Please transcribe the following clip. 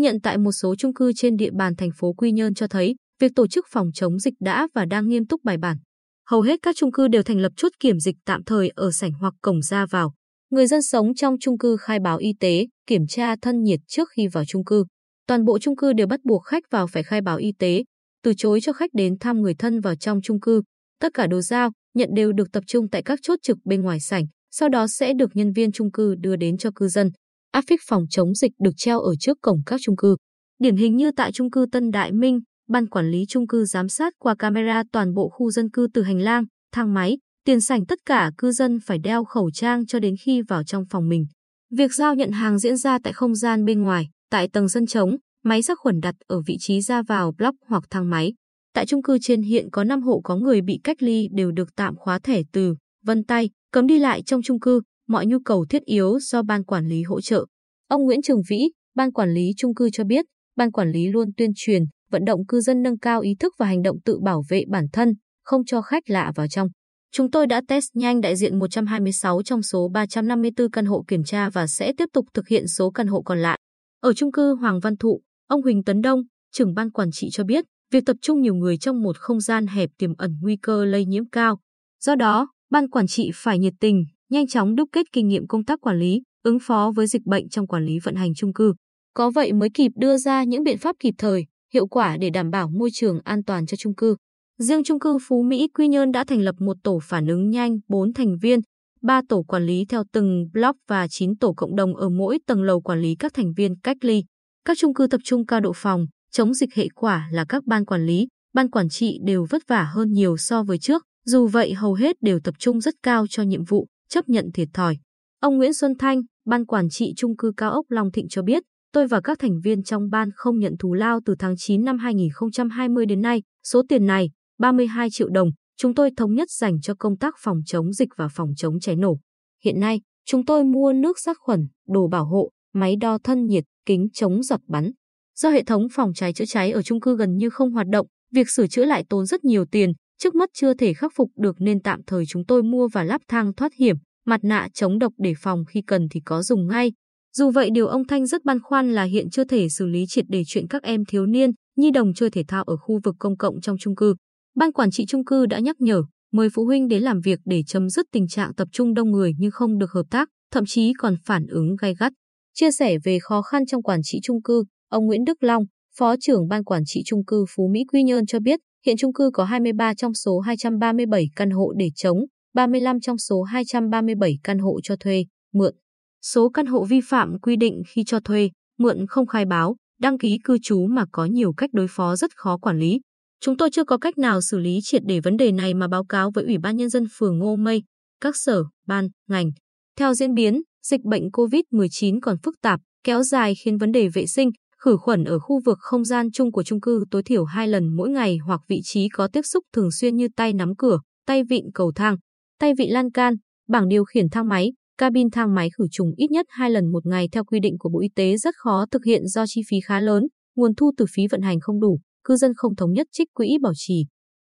nhận tại một số chung cư trên địa bàn thành phố Quy Nhơn cho thấy, việc tổ chức phòng chống dịch đã và đang nghiêm túc bài bản. Hầu hết các chung cư đều thành lập chốt kiểm dịch tạm thời ở sảnh hoặc cổng ra vào. Người dân sống trong chung cư khai báo y tế, kiểm tra thân nhiệt trước khi vào chung cư. Toàn bộ chung cư đều bắt buộc khách vào phải khai báo y tế, từ chối cho khách đến thăm người thân vào trong chung cư. Tất cả đồ giao, nhận đều được tập trung tại các chốt trực bên ngoài sảnh, sau đó sẽ được nhân viên chung cư đưa đến cho cư dân. Áp phích phòng chống dịch được treo ở trước cổng các chung cư. Điển hình như tại chung cư Tân Đại Minh, ban quản lý chung cư giám sát qua camera toàn bộ khu dân cư từ hành lang, thang máy, tiền sảnh tất cả cư dân phải đeo khẩu trang cho đến khi vào trong phòng mình. Việc giao nhận hàng diễn ra tại không gian bên ngoài, tại tầng sân trống, máy sát khuẩn đặt ở vị trí ra vào block hoặc thang máy. Tại chung cư trên hiện có 5 hộ có người bị cách ly đều được tạm khóa thẻ từ, vân tay, cấm đi lại trong chung cư, mọi nhu cầu thiết yếu do ban quản lý hỗ trợ. Ông Nguyễn Trường Vĩ, ban quản lý chung cư cho biết, ban quản lý luôn tuyên truyền, vận động cư dân nâng cao ý thức và hành động tự bảo vệ bản thân, không cho khách lạ vào trong. Chúng tôi đã test nhanh đại diện 126 trong số 354 căn hộ kiểm tra và sẽ tiếp tục thực hiện số căn hộ còn lại. Ở chung cư Hoàng Văn Thụ, ông Huỳnh Tấn Đông, trưởng ban quản trị cho biết, việc tập trung nhiều người trong một không gian hẹp tiềm ẩn nguy cơ lây nhiễm cao. Do đó, ban quản trị phải nhiệt tình, nhanh chóng đúc kết kinh nghiệm công tác quản lý, ứng phó với dịch bệnh trong quản lý vận hành chung cư. Có vậy mới kịp đưa ra những biện pháp kịp thời, hiệu quả để đảm bảo môi trường an toàn cho chung cư. Riêng chung cư Phú Mỹ Quy Nhơn đã thành lập một tổ phản ứng nhanh 4 thành viên, 3 tổ quản lý theo từng block và 9 tổ cộng đồng ở mỗi tầng lầu quản lý các thành viên cách ly. Các chung cư tập trung cao độ phòng, chống dịch hệ quả là các ban quản lý, ban quản trị đều vất vả hơn nhiều so với trước, dù vậy hầu hết đều tập trung rất cao cho nhiệm vụ, chấp nhận thiệt thòi. Ông Nguyễn Xuân Thanh, ban quản trị trung cư cao ốc Long Thịnh cho biết, tôi và các thành viên trong ban không nhận thù lao từ tháng 9 năm 2020 đến nay, số tiền này, 32 triệu đồng, chúng tôi thống nhất dành cho công tác phòng chống dịch và phòng chống cháy nổ. Hiện nay, chúng tôi mua nước sát khuẩn, đồ bảo hộ, máy đo thân nhiệt, kính chống giọt bắn. Do hệ thống phòng cháy chữa cháy ở chung cư gần như không hoạt động, việc sửa chữa lại tốn rất nhiều tiền, trước mắt chưa thể khắc phục được nên tạm thời chúng tôi mua và lắp thang thoát hiểm, mặt nạ chống độc để phòng khi cần thì có dùng ngay. Dù vậy điều ông Thanh rất băn khoăn là hiện chưa thể xử lý triệt để chuyện các em thiếu niên, nhi đồng chơi thể thao ở khu vực công cộng trong chung cư. Ban quản trị chung cư đã nhắc nhở, mời phụ huynh đến làm việc để chấm dứt tình trạng tập trung đông người nhưng không được hợp tác, thậm chí còn phản ứng gay gắt. Chia sẻ về khó khăn trong quản trị chung cư, ông Nguyễn Đức Long, Phó trưởng Ban quản trị chung cư Phú Mỹ Quy Nhơn cho biết, hiện chung cư có 23 trong số 237 căn hộ để chống, 35 trong số 237 căn hộ cho thuê, mượn. Số căn hộ vi phạm quy định khi cho thuê, mượn không khai báo, đăng ký cư trú mà có nhiều cách đối phó rất khó quản lý. Chúng tôi chưa có cách nào xử lý triệt để vấn đề này mà báo cáo với Ủy ban Nhân dân phường Ngô Mây, các sở, ban, ngành. Theo diễn biến, dịch bệnh COVID-19 còn phức tạp, kéo dài khiến vấn đề vệ sinh, khử khuẩn ở khu vực không gian chung của chung cư tối thiểu hai lần mỗi ngày hoặc vị trí có tiếp xúc thường xuyên như tay nắm cửa, tay vịn cầu thang, tay vịn lan can, bảng điều khiển thang máy, cabin thang máy khử trùng ít nhất hai lần một ngày theo quy định của Bộ Y tế rất khó thực hiện do chi phí khá lớn, nguồn thu từ phí vận hành không đủ, cư dân không thống nhất trích quỹ bảo trì.